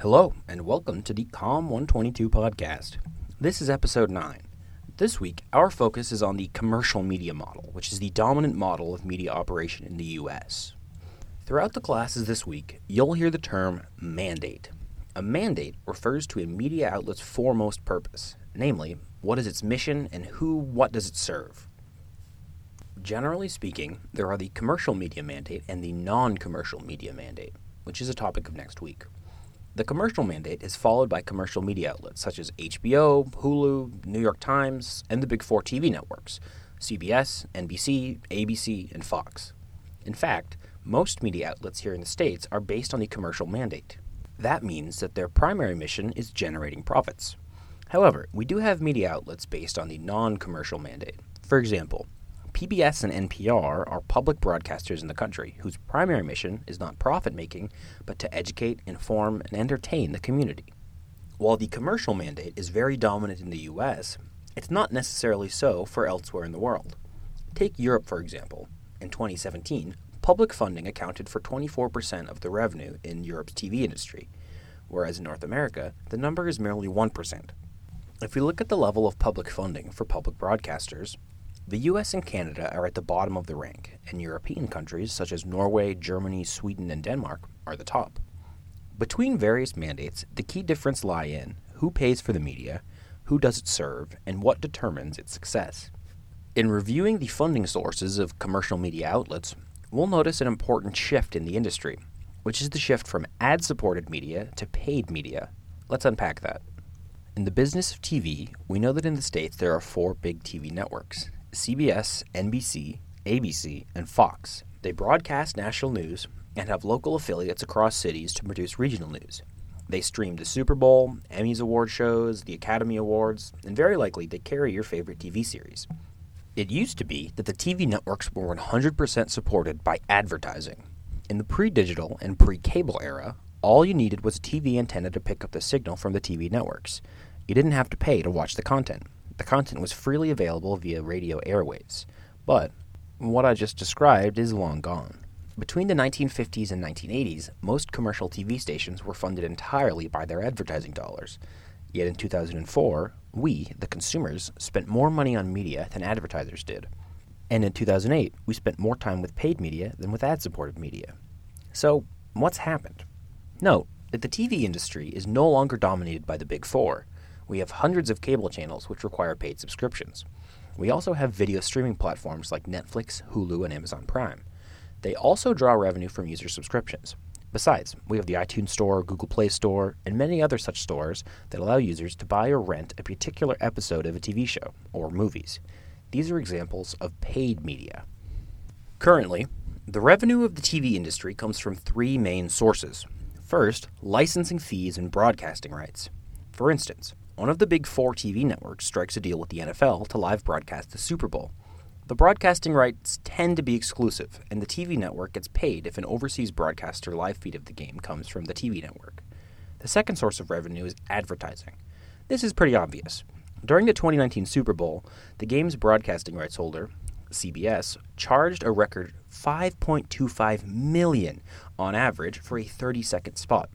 Hello, and welcome to the COM 122 podcast. This is episode 9. This week, our focus is on the commercial media model, which is the dominant model of media operation in the U.S. Throughout the classes this week, you'll hear the term mandate. A mandate refers to a media outlet's foremost purpose, namely, what is its mission and who, what does it serve. Generally speaking, there are the commercial media mandate and the non commercial media mandate, which is a topic of next week. The commercial mandate is followed by commercial media outlets such as HBO, Hulu, New York Times, and the big four TV networks CBS, NBC, ABC, and Fox. In fact, most media outlets here in the States are based on the commercial mandate. That means that their primary mission is generating profits. However, we do have media outlets based on the non commercial mandate. For example, PBS and NPR are public broadcasters in the country whose primary mission is not profit making, but to educate, inform, and entertain the community. While the commercial mandate is very dominant in the US, it's not necessarily so for elsewhere in the world. Take Europe, for example. In 2017, public funding accounted for 24% of the revenue in Europe's TV industry, whereas in North America, the number is merely 1%. If we look at the level of public funding for public broadcasters, the US and Canada are at the bottom of the rank, and European countries such as Norway, Germany, Sweden, and Denmark are the top. Between various mandates, the key difference lie in who pays for the media, who does it serve, and what determines its success. In reviewing the funding sources of commercial media outlets, we'll notice an important shift in the industry, which is the shift from ad supported media to paid media. Let's unpack that. In the business of TV, we know that in the States there are four big TV networks CBS, NBC, ABC, and Fox. They broadcast national news and have local affiliates across cities to produce regional news. They stream the Super Bowl, Emmys award shows, the Academy Awards, and very likely they carry your favorite TV series. It used to be that the TV networks were 100% supported by advertising. In the pre digital and pre cable era, all you needed was a TV antenna to pick up the signal from the TV networks. You didn't have to pay to watch the content. The content was freely available via radio airwaves, but what I just described is long gone. Between the 1950s and 1980s, most commercial TV stations were funded entirely by their advertising dollars. Yet in 2004, we, the consumers, spent more money on media than advertisers did. And in 2008, we spent more time with paid media than with ad supported media. So, what's happened? Note that the TV industry is no longer dominated by the big four we have hundreds of cable channels which require paid subscriptions. We also have video streaming platforms like Netflix, Hulu, and Amazon Prime. They also draw revenue from user subscriptions. Besides, we have the iTunes Store, Google Play Store, and many other such stores that allow users to buy or rent a particular episode of a TV show or movies. These are examples of paid media. Currently, the revenue of the TV industry comes from three main sources. First, licensing fees and broadcasting rights. For instance, one of the big four TV networks strikes a deal with the NFL to live broadcast the Super Bowl. The broadcasting rights tend to be exclusive, and the TV network gets paid if an overseas broadcaster live feed of the game comes from the TV network. The second source of revenue is advertising. This is pretty obvious. During the 2019 Super Bowl, the game's broadcasting rights holder, CBS, charged a record 5.25 million on average for a 30-second spot.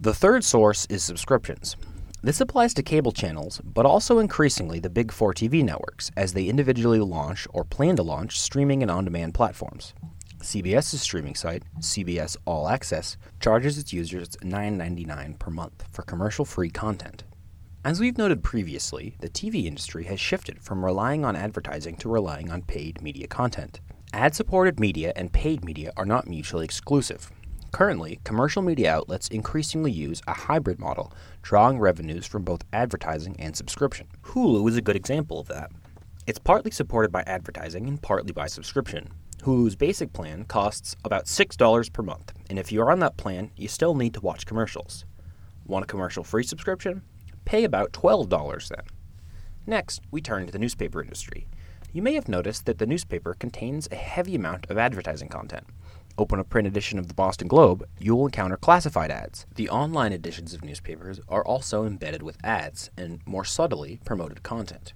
The third source is subscriptions. This applies to cable channels, but also increasingly the big four TV networks as they individually launch or plan to launch streaming and on demand platforms. CBS's streaming site, CBS All Access, charges its users $9.99 per month for commercial free content. As we've noted previously, the TV industry has shifted from relying on advertising to relying on paid media content. Ad supported media and paid media are not mutually exclusive. Currently, commercial media outlets increasingly use a hybrid model, drawing revenues from both advertising and subscription. Hulu is a good example of that. It's partly supported by advertising and partly by subscription. Hulu's basic plan costs about $6 per month, and if you're on that plan, you still need to watch commercials. Want a commercial free subscription? Pay about $12 then. Next, we turn to the newspaper industry. You may have noticed that the newspaper contains a heavy amount of advertising content open a print edition of the Boston Globe, you will encounter classified ads. The online editions of newspapers are also embedded with ads and more subtly promoted content.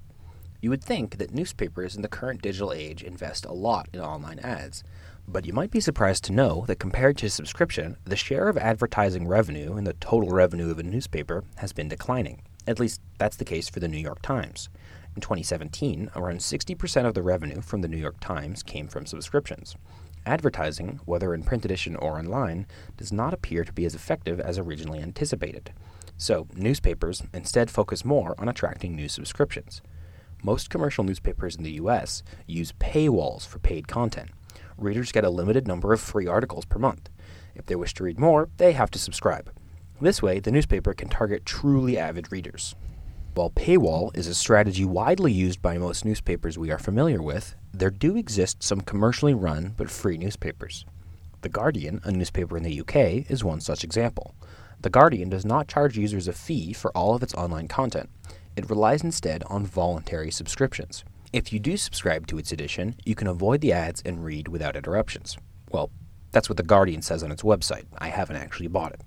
You would think that newspapers in the current digital age invest a lot in online ads, But you might be surprised to know that compared to subscription, the share of advertising revenue in the total revenue of a newspaper has been declining. At least, that's the case for the New York Times. In 2017, around 60% of the revenue from the New York Times came from subscriptions. Advertising, whether in print edition or online, does not appear to be as effective as originally anticipated. So, newspapers instead focus more on attracting new subscriptions. Most commercial newspapers in the US use paywalls for paid content readers get a limited number of free articles per month. If they wish to read more, they have to subscribe. This way, the newspaper can target truly avid readers. While paywall is a strategy widely used by most newspapers we are familiar with, there do exist some commercially run but free newspapers. The Guardian, a newspaper in the UK, is one such example. The Guardian does not charge users a fee for all of its online content. It relies instead on voluntary subscriptions. If you do subscribe to its edition, you can avoid the ads and read without interruptions. Well, that's what The Guardian says on its website. I haven't actually bought it.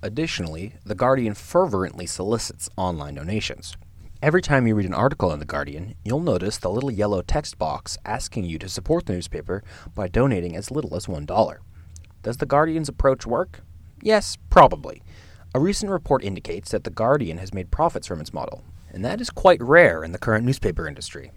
Additionally, The Guardian fervently solicits online donations. Every time you read an article in The Guardian, you'll notice the little yellow text box asking you to support the newspaper by donating as little as $1. Does The Guardian's approach work? Yes, probably. A recent report indicates that The Guardian has made profits from its model, and that is quite rare in the current newspaper industry.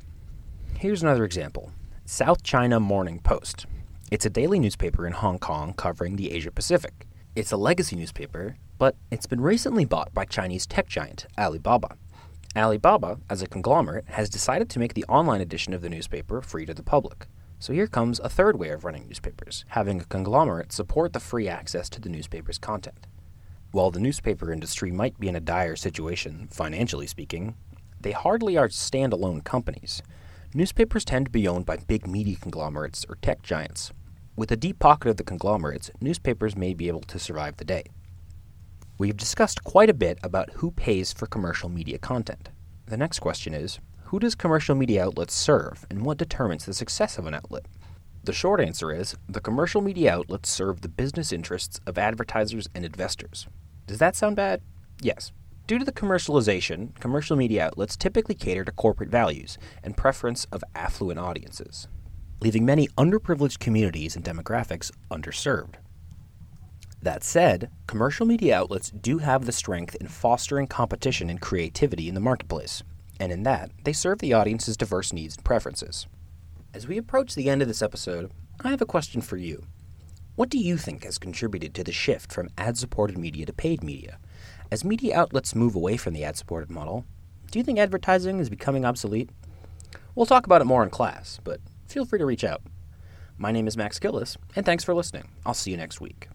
Here's another example South China Morning Post. It's a daily newspaper in Hong Kong covering the Asia Pacific. It's a legacy newspaper, but it's been recently bought by Chinese tech giant Alibaba. Alibaba, as a conglomerate, has decided to make the online edition of the newspaper free to the public. So here comes a third way of running newspapers, having a conglomerate support the free access to the newspaper's content. While the newspaper industry might be in a dire situation, financially speaking, they hardly are standalone companies. Newspapers tend to be owned by big media conglomerates or tech giants. With a deep pocket of the conglomerates, newspapers may be able to survive the day. We have discussed quite a bit about who pays for commercial media content. The next question is who does commercial media outlets serve, and what determines the success of an outlet? The short answer is the commercial media outlets serve the business interests of advertisers and investors. Does that sound bad? Yes. Due to the commercialization, commercial media outlets typically cater to corporate values and preference of affluent audiences, leaving many underprivileged communities and demographics underserved. That said, commercial media outlets do have the strength in fostering competition and creativity in the marketplace, and in that, they serve the audience's diverse needs and preferences. As we approach the end of this episode, I have a question for you. What do you think has contributed to the shift from ad supported media to paid media? As media outlets move away from the ad supported model, do you think advertising is becoming obsolete? We'll talk about it more in class, but feel free to reach out. My name is Max Gillis, and thanks for listening. I'll see you next week.